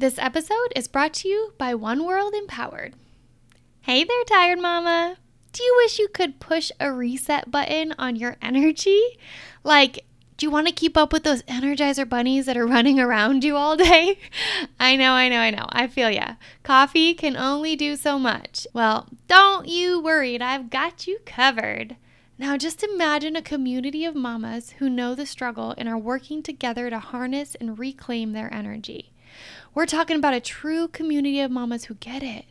This episode is brought to you by One World Empowered. Hey there, tired mama. Do you wish you could push a reset button on your energy? Like, do you want to keep up with those Energizer bunnies that are running around you all day? I know, I know, I know. I feel ya. Coffee can only do so much. Well, don't you worry, I've got you covered. Now, just imagine a community of mamas who know the struggle and are working together to harness and reclaim their energy. We're talking about a true community of mamas who get it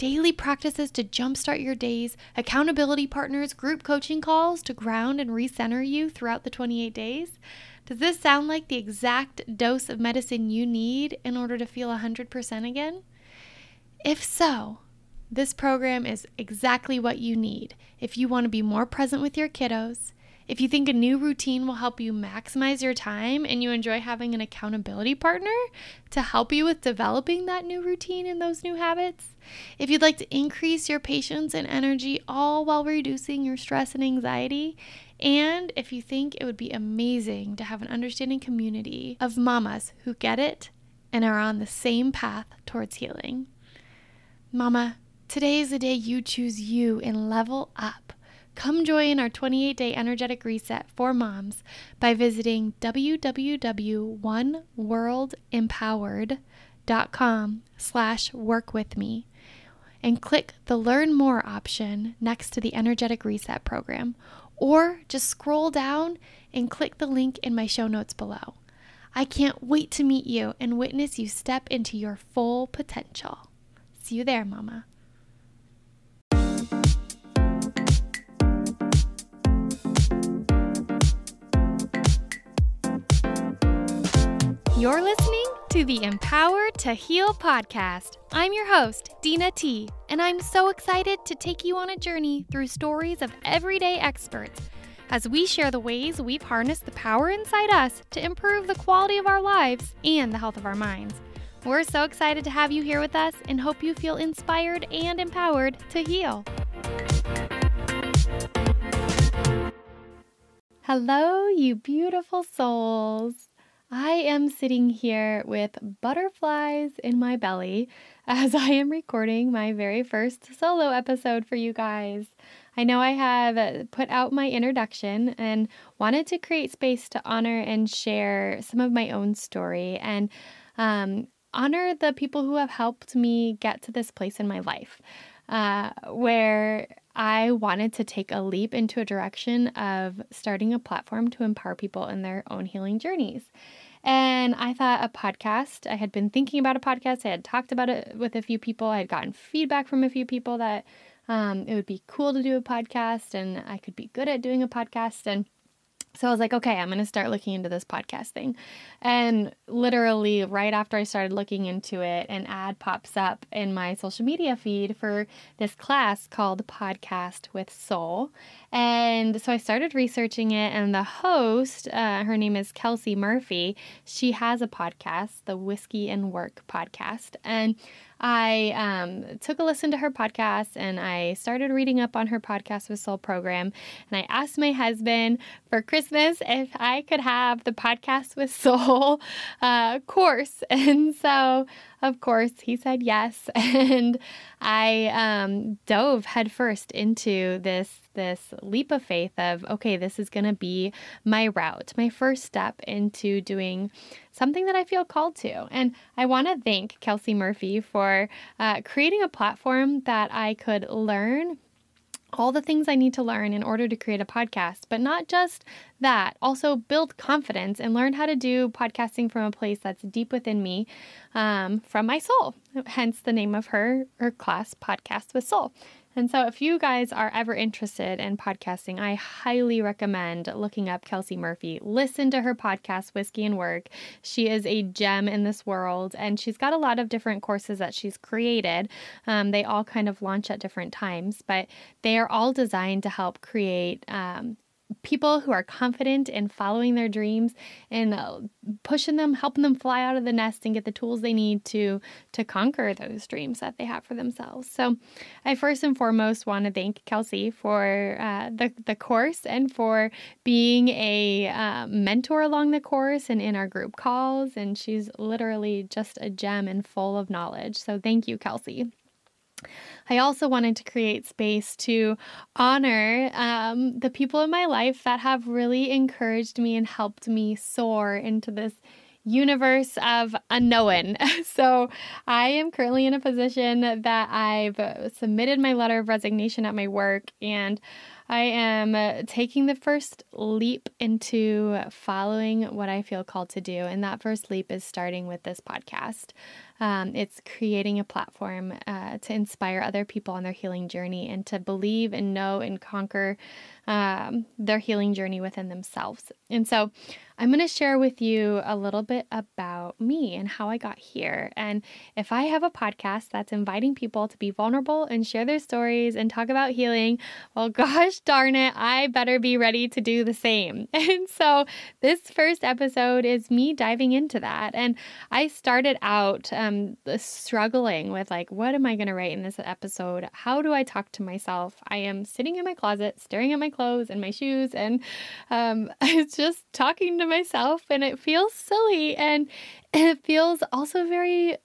daily practices to jumpstart your days, accountability partners, group coaching calls to ground and recenter you throughout the 28 days? Does this sound like the exact dose of medicine you need in order to feel 100% again? If so, this program is exactly what you need if you want to be more present with your kiddos, if you think a new routine will help you maximize your time and you enjoy having an accountability partner to help you with developing that new routine and those new habits, if you'd like to increase your patience and energy all while reducing your stress and anxiety, and if you think it would be amazing to have an understanding community of mamas who get it and are on the same path towards healing. Mama, today is the day you choose you and level up. Come join our 28 day energetic reset for moms by visiting www.oneworldempowered.com slash work with me and click the learn more option next to the energetic reset program or just scroll down and click the link in my show notes below. I can't wait to meet you and witness you step into your full potential. See you there, Mama. You're listening to the Empowered to Heal podcast. I'm your host, Dina T, and I'm so excited to take you on a journey through stories of everyday experts as we share the ways we've harnessed the power inside us to improve the quality of our lives and the health of our minds. We're so excited to have you here with us and hope you feel inspired and empowered to heal. Hello, you beautiful souls. I am sitting here with butterflies in my belly as I am recording my very first solo episode for you guys. I know I have put out my introduction and wanted to create space to honor and share some of my own story and um, honor the people who have helped me get to this place in my life uh, where I wanted to take a leap into a direction of starting a platform to empower people in their own healing journeys. And I thought a podcast, I had been thinking about a podcast. I had talked about it with a few people. I had gotten feedback from a few people that um, it would be cool to do a podcast and I could be good at doing a podcast. And so I was like, okay, I'm going to start looking into this podcast thing. And literally, right after I started looking into it, an ad pops up in my social media feed for this class called Podcast with Soul. And so I started researching it, and the host, uh, her name is Kelsey Murphy, she has a podcast, the Whiskey and Work podcast. And I um, took a listen to her podcast and I started reading up on her podcast with Soul program. And I asked my husband for Christmas if I could have the podcast with Soul uh, course. And so, of course, he said yes. And I um, dove headfirst into this this leap of faith of okay this is going to be my route my first step into doing something that i feel called to and i want to thank kelsey murphy for uh, creating a platform that i could learn all the things I need to learn in order to create a podcast, but not just that, also build confidence and learn how to do podcasting from a place that's deep within me, um, from my soul. Hence the name of her her class, Podcast with Soul. And so, if you guys are ever interested in podcasting, I highly recommend looking up Kelsey Murphy. Listen to her podcast, Whiskey and Work. She is a gem in this world, and she's got a lot of different courses that she's created. Um, they all kind of launch at different times, but they are all designed to help create um, people who are confident in following their dreams and uh, pushing them, helping them fly out of the nest and get the tools they need to to conquer those dreams that they have for themselves. So, I first and foremost want to thank Kelsey for uh, the the course and for being a uh, mentor along the course and in our group calls. And she's literally just a gem and full of knowledge. So, thank you, Kelsey. I also wanted to create space to honor um, the people in my life that have really encouraged me and helped me soar into this universe of unknown. So I am currently in a position that I've submitted my letter of resignation at my work and I am taking the first leap into following what I feel called to do. And that first leap is starting with this podcast. Um, it's creating a platform uh, to inspire other people on their healing journey and to believe and know and conquer um, their healing journey within themselves. And so I'm going to share with you a little bit about me and how I got here. And if I have a podcast that's inviting people to be vulnerable and share their stories and talk about healing, well, gosh darn it, I better be ready to do the same. And so this first episode is me diving into that. And I started out um, struggling with like, what am I going to write in this episode? How do I talk to myself? I am sitting in my closet, staring at my clothes and my shoes, and um, it's just talking to myself, and it feels silly and it feels also very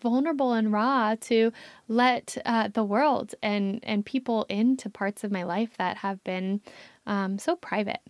vulnerable and raw to let uh, the world and and people into parts of my life that have been um, so private.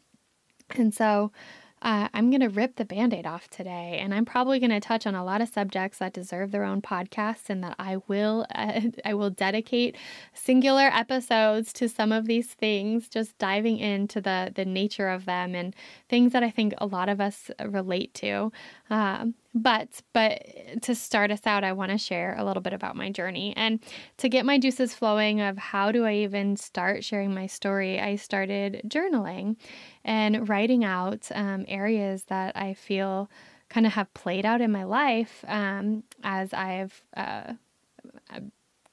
And so uh, I'm going to rip the band aid off today, and I'm probably going to touch on a lot of subjects that deserve their own podcasts, and that I will uh, I will dedicate singular episodes to some of these things, just diving into the the nature of them and things that I think a lot of us relate to. Um, but but to start us out, I want to share a little bit about my journey and to get my juices flowing of how do I even start sharing my story. I started journaling and writing out um, areas that I feel kind of have played out in my life um, as I've uh,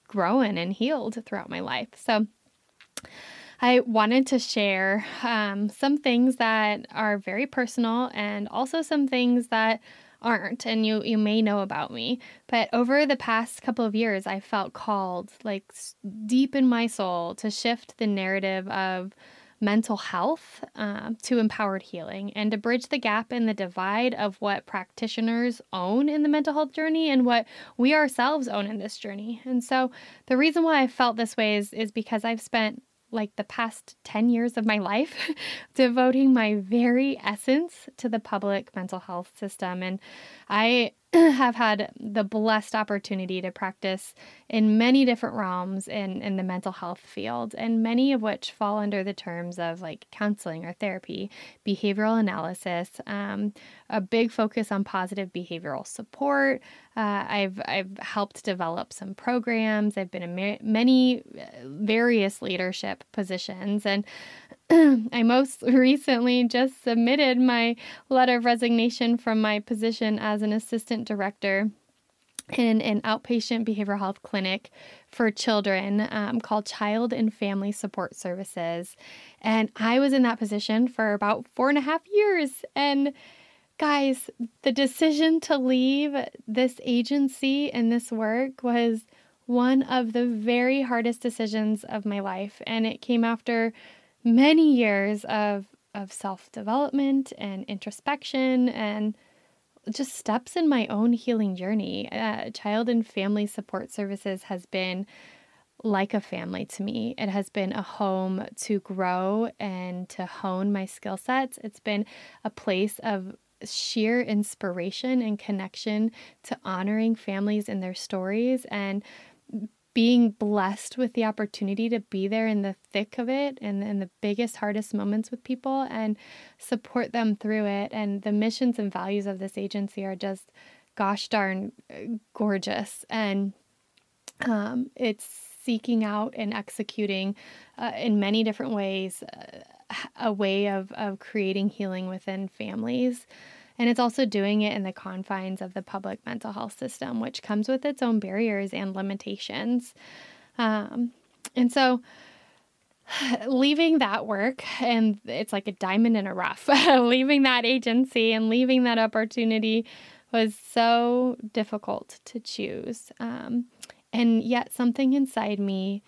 grown and healed throughout my life. So. I wanted to share um, some things that are very personal and also some things that aren't and you you may know about me. But over the past couple of years i felt called like deep in my soul to shift the narrative of mental health uh, to empowered healing and to bridge the gap in the divide of what practitioners own in the mental health journey and what we ourselves own in this journey. And so the reason why i felt this way is, is because i've spent like the past 10 years of my life devoting my very essence to the public mental health system. And i have had the blessed opportunity to practice in many different realms in, in the mental health field, and many of which fall under the terms of like counseling or therapy, behavioral analysis, um, a big focus on positive behavioral support. Uh, I've, I've helped develop some programs. I've been in ma- many uh, various leadership positions, and I most recently just submitted my letter of resignation from my position as an assistant director in an outpatient behavioral health clinic for children um, called Child and Family Support Services. And I was in that position for about four and a half years. And guys, the decision to leave this agency and this work was one of the very hardest decisions of my life. And it came after many years of of self-development and introspection and just steps in my own healing journey. Uh, child and family support services has been like a family to me. It has been a home to grow and to hone my skill sets. It's been a place of sheer inspiration and connection to honoring families and their stories and being blessed with the opportunity to be there in the thick of it and in the biggest, hardest moments with people and support them through it. And the missions and values of this agency are just gosh darn uh, gorgeous. And um, it's seeking out and executing uh, in many different ways uh, a way of, of creating healing within families. And it's also doing it in the confines of the public mental health system, which comes with its own barriers and limitations. Um, and so leaving that work, and it's like a diamond in a rough, leaving that agency and leaving that opportunity was so difficult to choose. Um, and yet, something inside me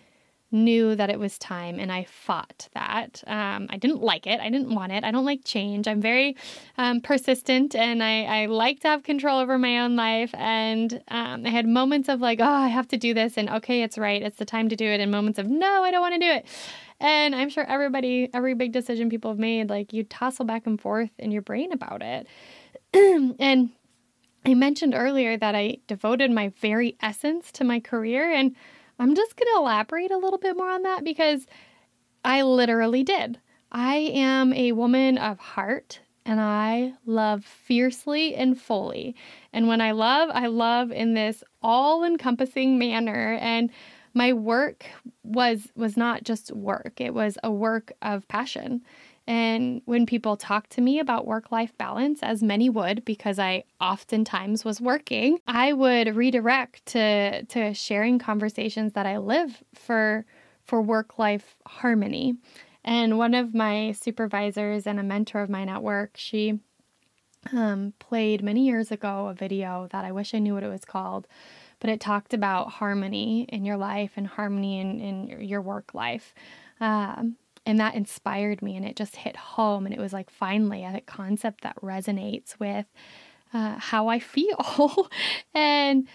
knew that it was time and I fought that. Um, I didn't like it. I didn't want it. I don't like change. I'm very um, persistent and I, I like to have control over my own life. And um, I had moments of like, oh, I have to do this. And okay, it's right. It's the time to do it. And moments of, no, I don't want to do it. And I'm sure everybody, every big decision people have made, like you tossle back and forth in your brain about it. and I mentioned earlier that I devoted my very essence to my career. And I'm just going to elaborate a little bit more on that because I literally did. I am a woman of heart and I love fiercely and fully. And when I love, I love in this all-encompassing manner and my work was was not just work. It was a work of passion. And when people talk to me about work life balance, as many would, because I oftentimes was working, I would redirect to, to sharing conversations that I live for, for work life harmony. And one of my supervisors and a mentor of mine at work, she um, played many years ago a video that I wish I knew what it was called, but it talked about harmony in your life and harmony in, in your work life. Um, and that inspired me and it just hit home and it was like finally a concept that resonates with uh, how i feel. And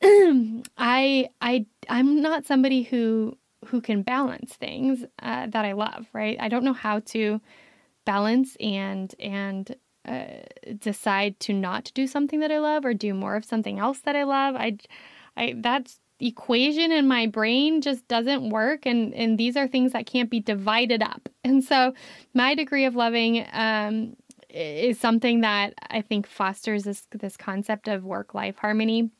i i i'm not somebody who who can balance things uh, that i love right? I don't know how to balance and and uh, decide to not do something that i love or do more of something else that i love. I i that's equation in my brain just doesn't work and and these are things that can't be divided up. And so my degree of loving um, is something that i think fosters this this concept of work life harmony.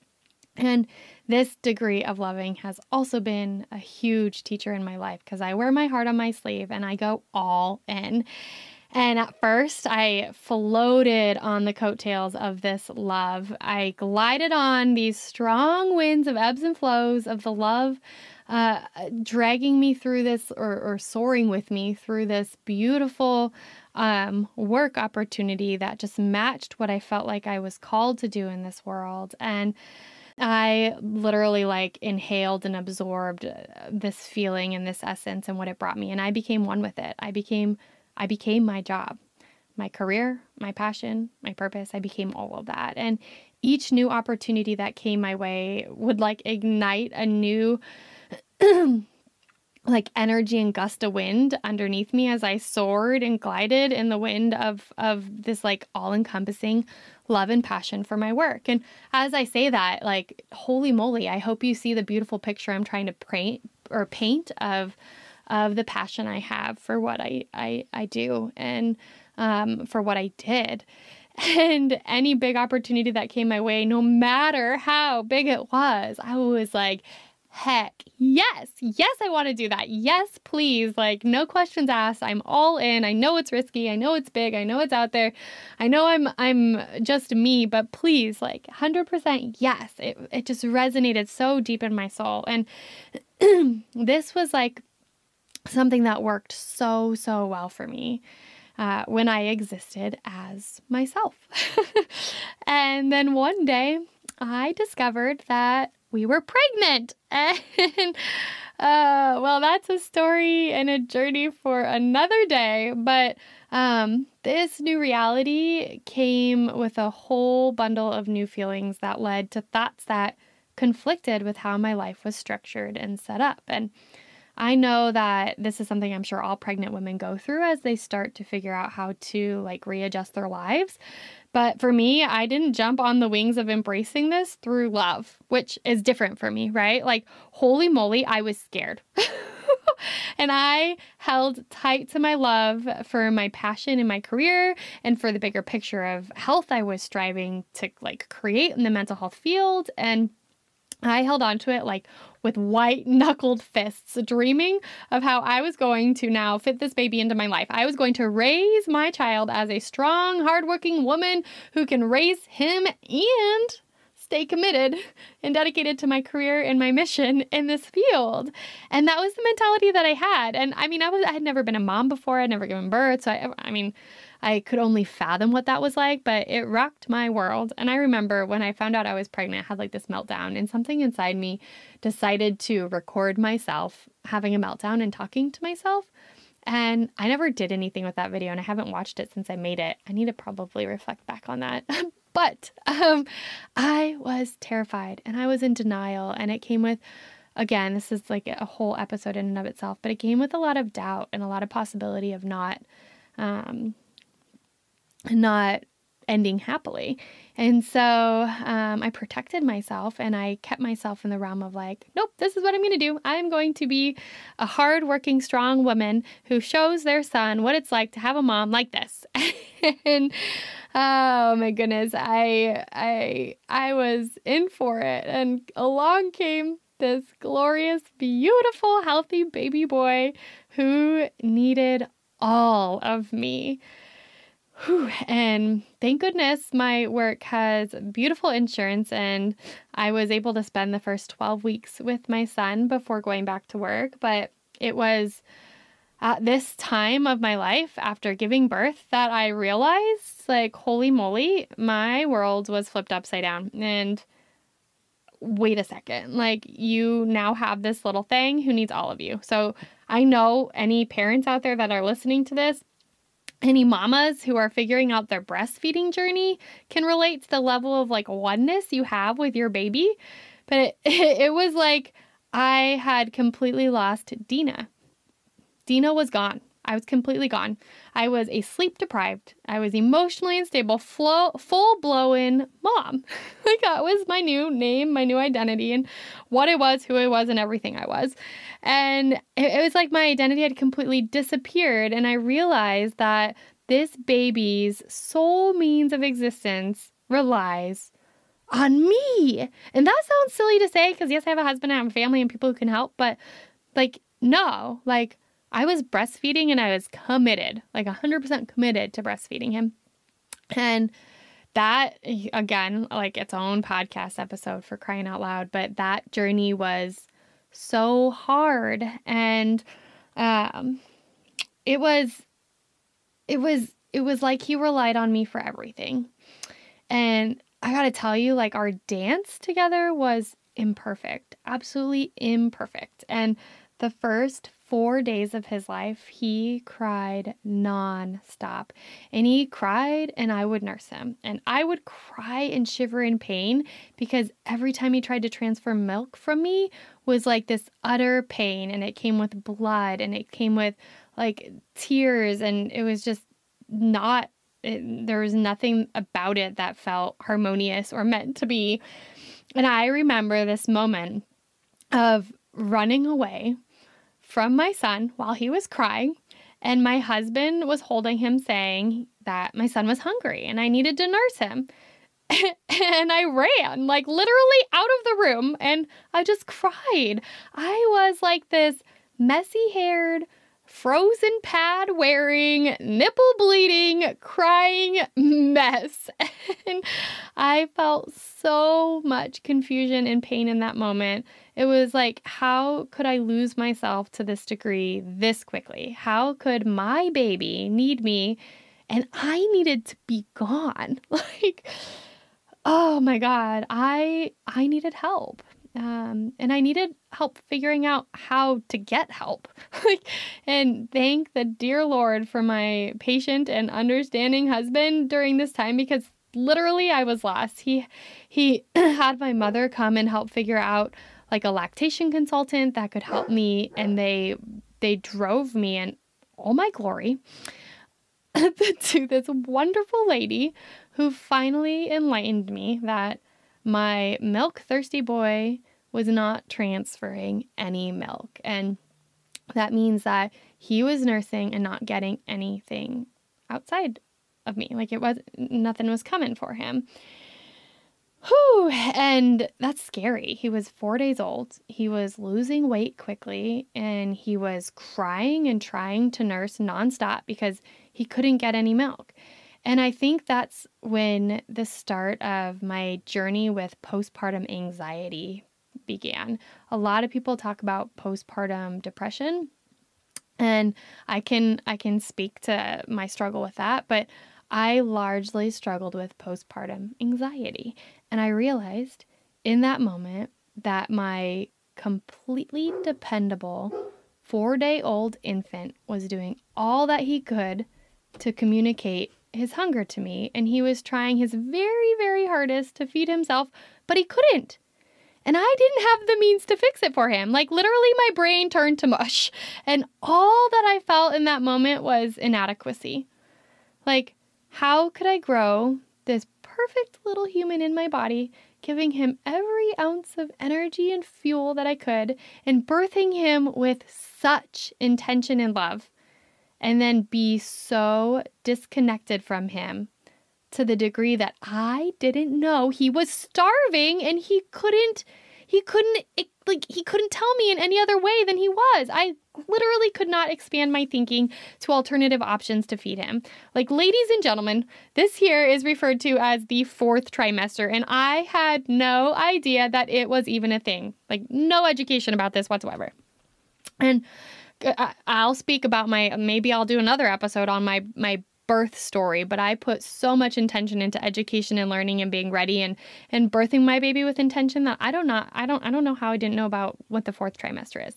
And this degree of loving has also been a huge teacher in my life because i wear my heart on my sleeve and i go all in and at first, I floated on the coattails of this love. I glided on these strong winds of ebbs and flows of the love, uh, dragging me through this or, or, soaring with me through this beautiful um, work opportunity that just matched what I felt like I was called to do in this world. And I literally like inhaled and absorbed uh, this feeling and this essence and what it brought me. And I became one with it. I became I became my job, my career, my passion, my purpose. I became all of that. And each new opportunity that came my way would like ignite a new like energy and gust of wind underneath me as I soared and glided in the wind of of this like all-encompassing love and passion for my work. And as I say that, like holy moly, I hope you see the beautiful picture I'm trying to paint or paint of of the passion I have for what I, I, I do and um, for what I did. And any big opportunity that came my way, no matter how big it was, I was like, heck yes, yes, I want to do that. Yes, please. Like, no questions asked. I'm all in. I know it's risky. I know it's big. I know it's out there. I know I'm I'm just me, but please, like 100% yes. It, it just resonated so deep in my soul. And this was like something that worked so, so well for me. Uh, when I existed as myself. and then one day I discovered that we were pregnant. And uh, well, that's a story and a journey for another day. But um, this new reality came with a whole bundle of new feelings that led to thoughts that conflicted with how my life was structured and set up. And I know that this is something I'm sure all pregnant women go through as they start to figure out how to like readjust their lives. But for me, I didn't jump on the wings of embracing this through love, which is different for me, right? Like, holy moly, I was scared. and I held tight to my love for my passion in my career and for the bigger picture of health I was striving to like create in the mental health field and I held on to it like with white knuckled fists, dreaming of how I was going to now fit this baby into my life. I was going to raise my child as a strong, hardworking woman who can raise him and stay committed and dedicated to my career and my mission in this field. And that was the mentality that I had. And I mean, I was I had never been a mom before. I'd never given birth, so I I mean, I could only fathom what that was like, but it rocked my world. And I remember when I found out I was pregnant, I had like this meltdown, and something inside me decided to record myself having a meltdown and talking to myself. And I never did anything with that video, and I haven't watched it since I made it. I need to probably reflect back on that. but um, I was terrified and I was in denial, and it came with again, this is like a whole episode in and of itself, but it came with a lot of doubt and a lot of possibility of not um, not ending happily. And so um, I protected myself and I kept myself in the realm of like, nope, this is what I'm going to do. I'm going to be a hardworking, strong woman who shows their son what it's like to have a mom like this. and oh my goodness, I I I was in for it, and along came this glorious, beautiful, healthy baby boy who needed all of me. Whew. And thank goodness my work has beautiful insurance, and I was able to spend the first 12 weeks with my son before going back to work. But it was at this time of my life after giving birth that I realized, like, holy moly, my world was flipped upside down. And wait a second, like, you now have this little thing who needs all of you. So I know any parents out there that are listening to this any mamas who are figuring out their breastfeeding journey can relate to the level of like oneness you have with your baby. But it, it was like I had completely lost Dina. Dina was gone. I was completely gone. I was a sleep deprived. I was emotionally unstable, full blown mom. like that was my new name, my new identity, and what I was, who I was, and everything I was. And it, it was like my identity had completely disappeared. And I realized that this baby's sole means of existence relies on me. And that sounds silly to say because, yes, I have a husband, I have a family, and people who can help, but like, no, like, I was breastfeeding and I was committed, like 100% committed to breastfeeding him. And that, again, like its own podcast episode for crying out loud, but that journey was so hard. And um, it was, it was, it was like he relied on me for everything. And I gotta tell you, like, our dance together was imperfect, absolutely imperfect. And the first four days of his life, he cried non-stop. And he cried, and I would nurse him. And I would cry and shiver in pain because every time he tried to transfer milk from me was like this utter pain. And it came with blood and it came with like tears. And it was just not, it, there was nothing about it that felt harmonious or meant to be. And I remember this moment of running away from my son while he was crying. And my husband was holding him, saying that my son was hungry and I needed to nurse him. and I ran, like literally out of the room, and I just cried. I was like this messy haired, frozen pad wearing, nipple bleeding, crying mess. and I felt so much confusion and pain in that moment. It was like, how could I lose myself to this degree this quickly? How could my baby need me and I needed to be gone? Like, oh my God, I I needed help. Um, and I needed help figuring out how to get help. and thank the dear Lord for my patient and understanding husband during this time because literally I was lost. He he had my mother come and help figure out like a lactation consultant that could help me and they they drove me in all my glory to this wonderful lady who finally enlightened me that my milk thirsty boy was not transferring any milk. And that means that he was nursing and not getting anything outside of me. Like it was nothing was coming for him Whew, and that's scary. He was four days old. He was losing weight quickly and he was crying and trying to nurse nonstop because he couldn't get any milk. And I think that's when the start of my journey with postpartum anxiety began. A lot of people talk about postpartum depression and I can I can speak to my struggle with that, but I largely struggled with postpartum anxiety. And I realized in that moment that my completely dependable 4-day-old infant was doing all that he could to communicate his hunger to me and he was trying his very very hardest to feed himself, but he couldn't. And I didn't have the means to fix it for him. Like, literally, my brain turned to mush. And all that I felt in that moment was inadequacy. Like, how could I grow this perfect little human in my body, giving him every ounce of energy and fuel that I could, and birthing him with such intention and love, and then be so disconnected from him to the degree that I didn't know he was starving and he couldn't he couldn't like he couldn't tell me in any other way than he was. I literally could not expand my thinking to alternative options to feed him. Like ladies and gentlemen, this here is referred to as the fourth trimester and I had no idea that it was even a thing. Like no education about this whatsoever. And uh, I'll speak about my maybe I'll do another episode on my my birth story, but I put so much intention into education and learning and being ready and and birthing my baby with intention that I don't know I don't I don't know how I didn't know about what the fourth trimester is.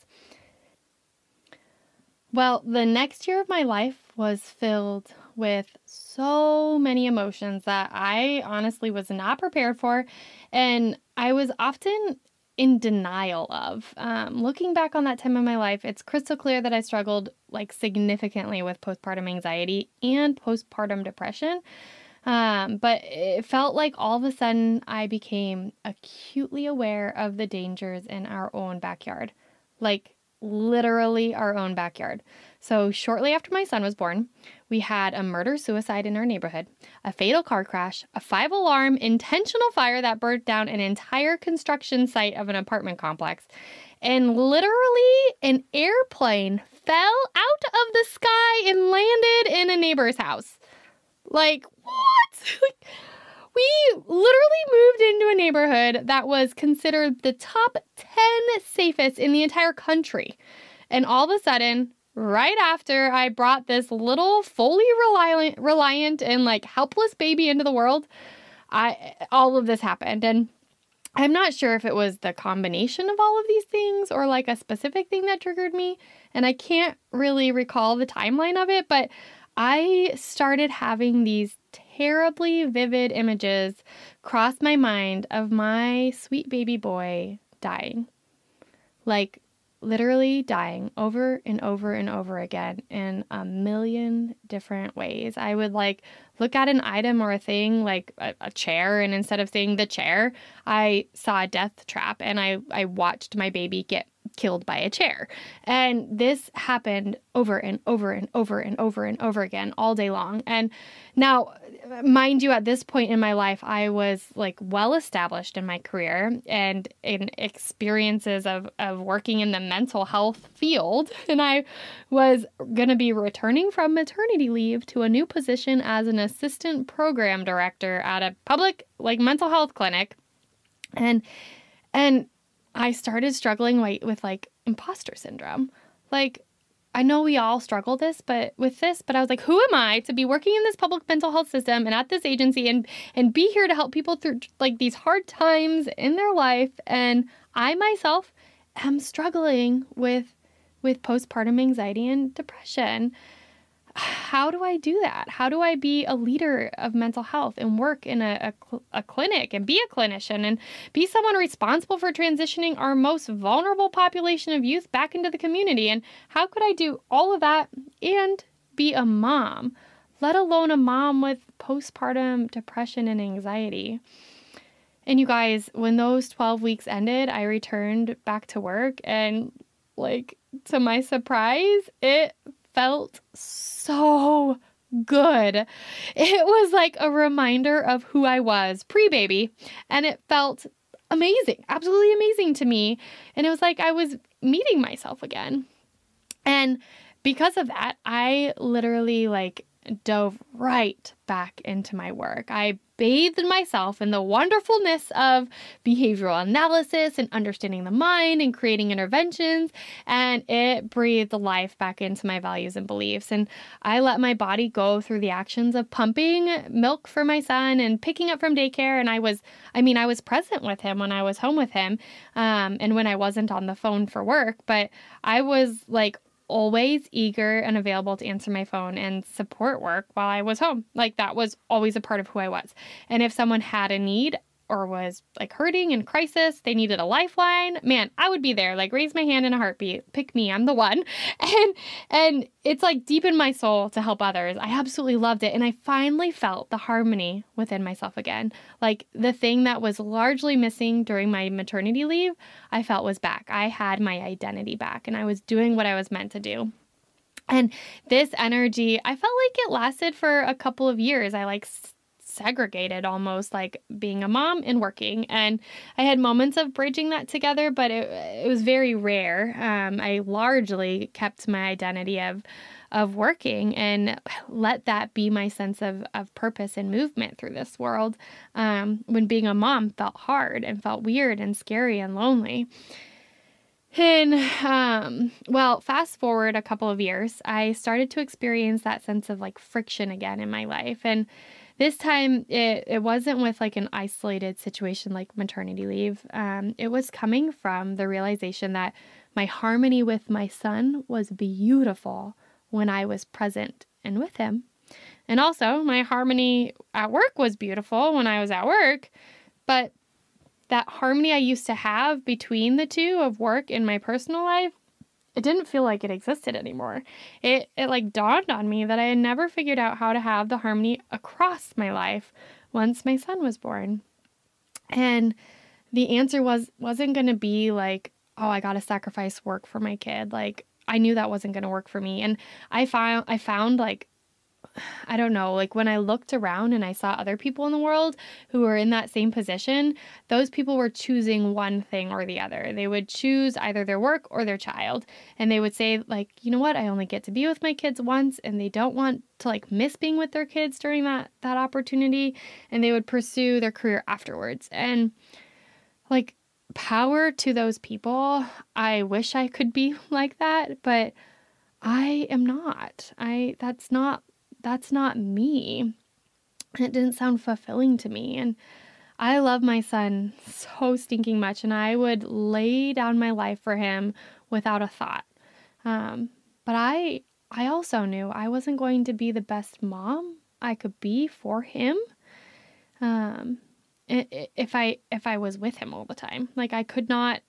Well, the next year of my life was filled with so many emotions that I honestly was not prepared for and I was often in denial of. Um, looking back on that time of my life, it's crystal clear that I struggled like significantly with postpartum anxiety and postpartum depression. Um, but it felt like all of a sudden I became acutely aware of the dangers in our own backyard, like literally our own backyard. So, shortly after my son was born, we had a murder suicide in our neighborhood, a fatal car crash, a five alarm intentional fire that burnt down an entire construction site of an apartment complex, and literally an airplane fell out of the sky and landed in a neighbor's house. Like, what? We literally moved into a neighborhood that was considered the top 10 safest in the entire country. And all of a sudden, right after I brought this little fully reliant, reliant and like helpless baby into the world, I all of this happened and I'm not sure if it was the combination of all of these things or like a specific thing that triggered me and I can't really recall the timeline of it, but I started having these terribly vivid images cross my mind of my sweet baby boy dying. Like literally dying over and over and over again in a million different ways. I would like look at an item or a thing like a, a, chair and instead of saying the chair, I saw a death trap and I I watched my baby get killed by a chair. And this happened over and over and over and over and over again all day long. And now, mind you, at this point in my life, I was like well established in my career and in experiences of, of working in the mental health field. And I was going to be returning from maternity leave to a new position as an assistant program director at a public like mental health clinic. And and I started struggling with like imposter syndrome. Like, I know we all struggle this, but with this, but I was like, who am I to be working in this public mental health system and at this agency and and be here to help people through like these hard times in their life? And I myself am struggling with with postpartum anxiety and depression how do I do that? How do I be a leader of mental health and work in a, a, a, clinic and be a clinician and be someone responsible for transitioning our most vulnerable population of youth back into the community? And how could I do all of that and be a mom, let alone a mom with postpartum depression and anxiety? And you guys, when those 12 weeks ended, I returned back to work and like to my surprise, it felt so good. It was like a reminder of who I was pre baby, and it felt amazing, absolutely amazing to me. And it was like I was meeting myself again. And because of that, I literally like dove right back into my work. I bathed myself in the wonderfulness of behavioral analysis and understanding the mind and creating interventions, and it breathed life back into my values and beliefs. And I let my body go through the actions of pumping milk for my son and picking up from daycare. And I was, I mean, I was present with him when I was home with him um, and when I wasn't on the phone for work, but I was like always eager and available to answer my phone and support work while I was home. Like that was always a part of who I was. And if someone had a need, or was like hurting in crisis, they needed a lifeline, man, I would be there. Like raise my hand in a heartbeat. Pick me. I'm the one. And and it's like deep in my soul to help others. I absolutely loved it and I finally felt the harmony within myself again. Like the thing that was largely missing during my maternity leave, I felt was back. I had my identity back and I was doing what I was meant to do. And this energy, I felt like it lasted for a couple of years. I like segregated almost like being a mom and working and i had moments of bridging that together but it, it was very rare um, i largely kept my identity of of working and let that be my sense of, of purpose and movement through this world um, when being a mom felt hard and felt weird and scary and lonely and um, well, fast forward a couple of years, I started to experience that sense of like friction again in my life. And this time, it, it wasn't with like an isolated situation like maternity leave. Um, it was coming from the realization that my harmony with my son was beautiful when I was present and with him. And also, my harmony at work was beautiful when I was at work. But that harmony I used to have between the two of work and my personal life it didn't feel like it existed anymore. It it like dawned on me that I had never figured out how to have the harmony across my life once my son was born. And the answer was wasn't going to be like, "Oh, I got to sacrifice work for my kid." Like I knew that wasn't going to work for me. And I found I found like I don't know, like when I looked around and I saw other people in the world who were in that same position, those people were choosing one thing or the other. They would choose either their work or their child. And they would say, like, you know what, I only get to be with my kids once and they don't want to like miss being with their kids during that that opportunity. And they would pursue their career afterwards. And like power to those people. I wish I could be like that, but I am not. I that's not that's not me. It didn't sound fulfilling to me. And I love my son so stinking much, and I would lay down my life for him without a thought. Um, but I, I also knew I wasn't going to be the best mom I could be for him. Um, if I if I was with him all the time, like I could not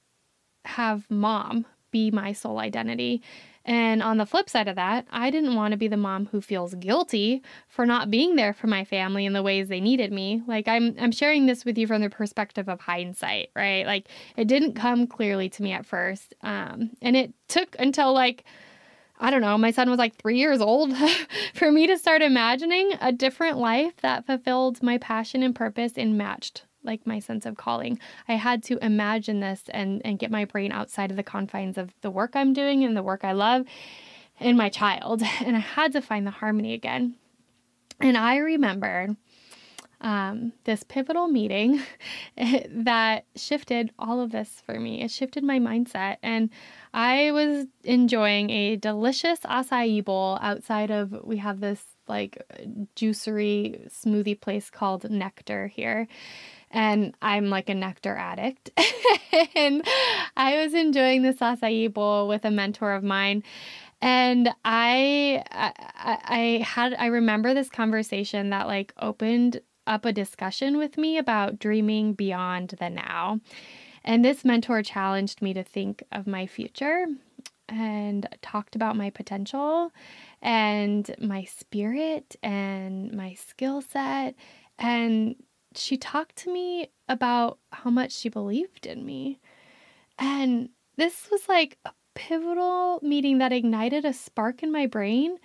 have mom be my sole identity and on the flip side of that, I didn't want to be the mom who feels guilty for not being there for my family in the ways they needed me. Like I'm I'm sharing this with you from the perspective of hindsight, right? Like it didn't come clearly to me at first. Um, and it took until like I don't know, my son was like 3 years old for me to start imagining a different life that fulfilled my passion and purpose and matched like my sense of calling. I had to imagine this and and get my brain outside of the confines of the work I'm doing and the work I love and my child. And I had to find the harmony again. And I remember um, this pivotal meeting that shifted all of this for me. It shifted my mindset. And I was enjoying a delicious acai bowl outside of, we have this like juicery smoothie place called Nectar here and I'm like a nectar addict. and I was enjoying this acai bowl with a mentor of mine. And I, I, I had, I remember this conversation that like opened up a discussion with me about dreaming beyond the now. And this mentor challenged me to think of my future and talked about my potential and my spirit and my skill set and she talked to me about how much she believed in me. And this was like a pivotal meeting that ignited a spark in my brain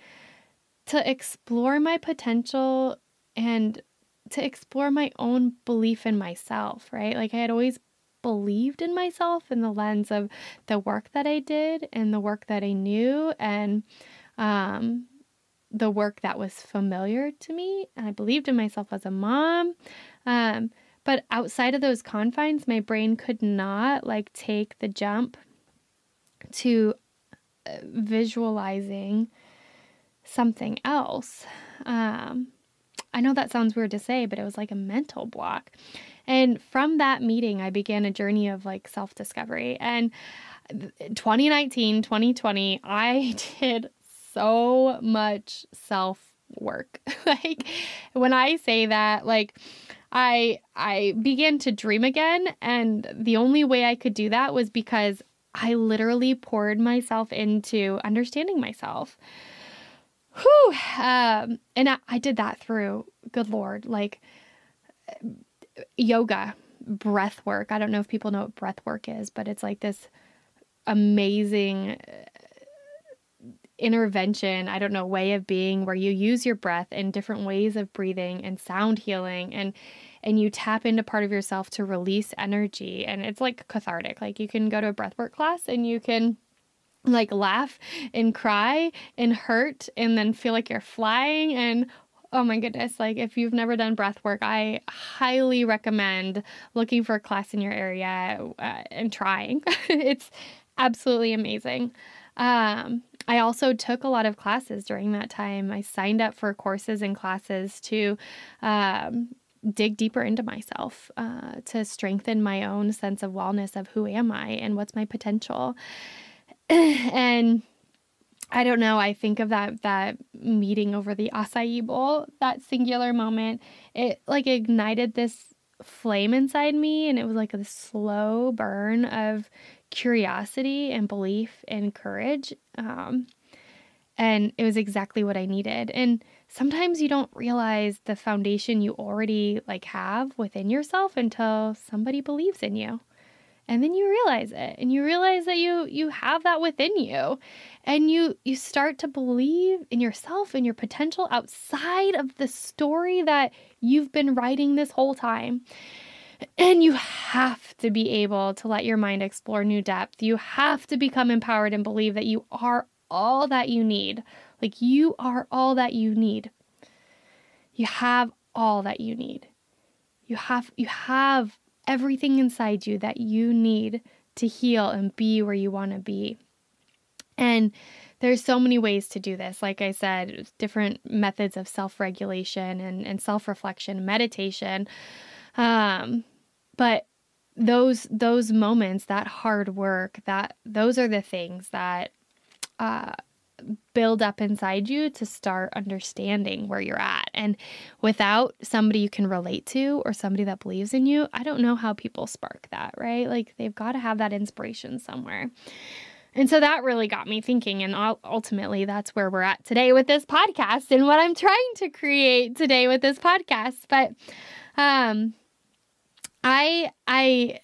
to explore my potential and to explore my own belief in myself, right? Like I had always believed in myself in the lens of the work that I did and the work that I knew and um the work that was familiar to me. And I believed in myself as a mom. Um, but outside of those confines, my brain could not like take the jump to uh, visualizing something else. Um, I know that sounds weird to say, but it was like a mental block. And from that meeting, I began a journey of like self discovery. And 2019, 2020, I did so much self work. like when I say that, like I I began to dream again and the only way I could do that was because I literally poured myself into understanding myself. Whew. Um, and I, I did that through, good Lord, like yoga, breath work. I don't know if people know what breath work is, but it's like this amazing intervention, I don't know, way of being where you use your breath in different ways of breathing and sound healing and and you tap into part of yourself to release energy. And it's like cathartic. Like you can go to a breathwork class and you can like laugh and cry and hurt and then feel like you're flying. And oh my goodness like if you've never done breath work i highly recommend looking for a class in your area uh, and trying. It's absolutely amazing. Um, I also took a lot of classes during that time. I signed up for courses and classes to um, dig deeper into myself, uh, to strengthen my own sense of wellness of who am I and what's my potential. and I don't know. I think of that that meeting over the acai bowl, that singular moment. It like ignited this flame inside me, and it was like a slow burn of curiosity and belief and courage. Um, and it was exactly what I needed. And sometimes you don't realize the foundation you already like have within yourself until somebody believes in you. And then you realize it and you realize that you you have that within you. And you you start to believe in yourself and your potential outside of the story that you've been writing this whole time. And you have to be able to let your mind explore new depth. You have to become empowered and believe that you are all that you need. Like you are all that you need. You have all that you need. You have you have everything inside you that you need to heal and be where you want to be. And there's so many ways to do this. Like I said, different methods of self-regulation and, and self-reflection, meditation, um, but those those moments, that hard work, that those are the things that uh, build up inside you to start understanding where you're at. And without somebody you can relate to or somebody that believes in you, I don't know how people spark that, right? Like they've got to have that inspiration somewhere. And so that really got me thinking. And ultimately, that's where we're at today with this podcast and what I'm trying to create today with this podcast. But um, I I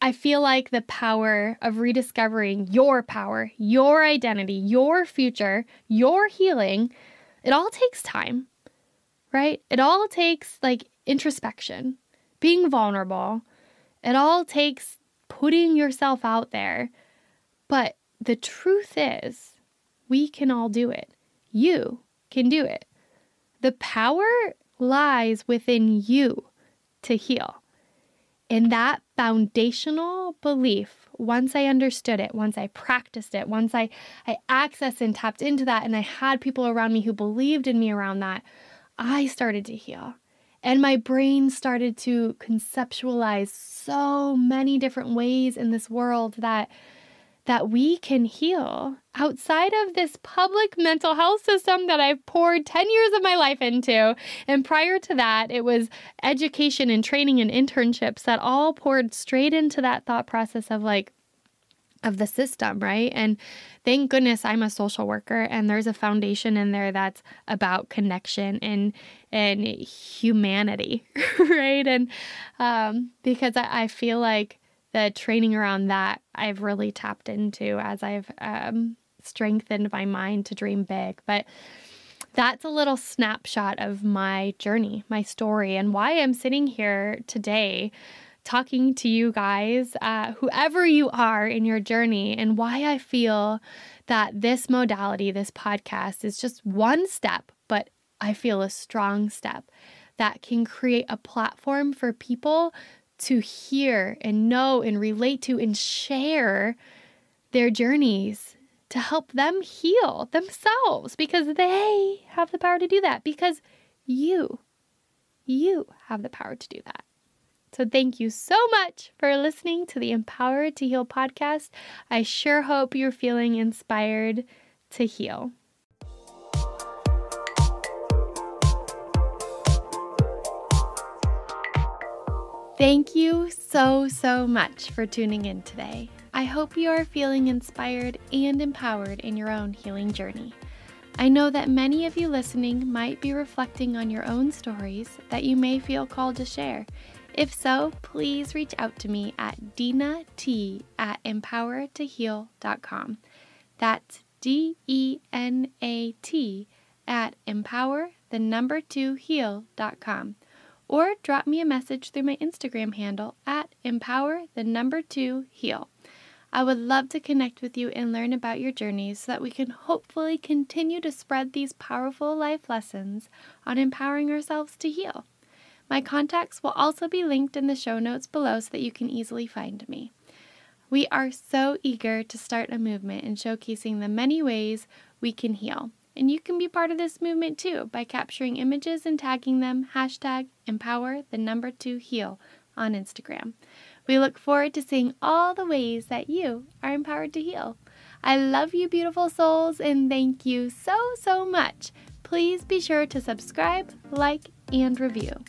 I feel like the power of rediscovering your power, your identity, your future, your healing, it all takes time. Right? It all takes like introspection, being vulnerable. It all takes putting yourself out there. But the truth is, we can all do it. You can do it. The power lies within you to heal. And that foundational belief, once I understood it, once I practiced it, once I, I accessed and tapped into that, and I had people around me who believed in me around that, I started to heal. And my brain started to conceptualize so many different ways in this world that that we can heal outside of this public mental health system that I've poured 10 years of my life into. And prior to that, it was education and training and internships that all poured straight into that thought process of like, of the system, right? And thank goodness I'm a social worker and there's a foundation in there that's about connection and and humanity, right? And um, because I, I feel like the training around that I've really tapped into as I've um, strengthened my mind to dream big. But that's a little snapshot of my journey, my story, and why I'm sitting here today talking to you guys, uh, whoever you are in your journey, and why I feel that this modality, this podcast, is just one step, but I feel a strong step that can create a platform for people to hear and know and relate to and share their journeys to help them heal themselves because they have the power to do that because you you have the power to do that. So, thank you so much for listening to the Empowered to Heal podcast. I sure hope you're feeling inspired to heal. Thank you so, so much for tuning in today. I hope you are feeling inspired and empowered in your own healing journey. I know that many of you listening might be reflecting on your own stories that you may feel called to share if so, please reach out to me at Dena T at empowertoheal.com. That's D E N A T at empower the number two heal.com. Or drop me a message through my Instagram handle at empower the number two heal. I would love to connect with you and learn about your journeys so that we can hopefully continue to spread these powerful life lessons on empowering ourselves to heal. My contacts will also be linked in the show notes below so that you can easily find me. We are so eager to start a movement in showcasing the many ways we can heal. And you can be part of this movement too by capturing images and tagging them hashtag empower the number two heal on Instagram. We look forward to seeing all the ways that you are empowered to heal. I love you, beautiful souls, and thank you so, so much. Please be sure to subscribe, like, and review.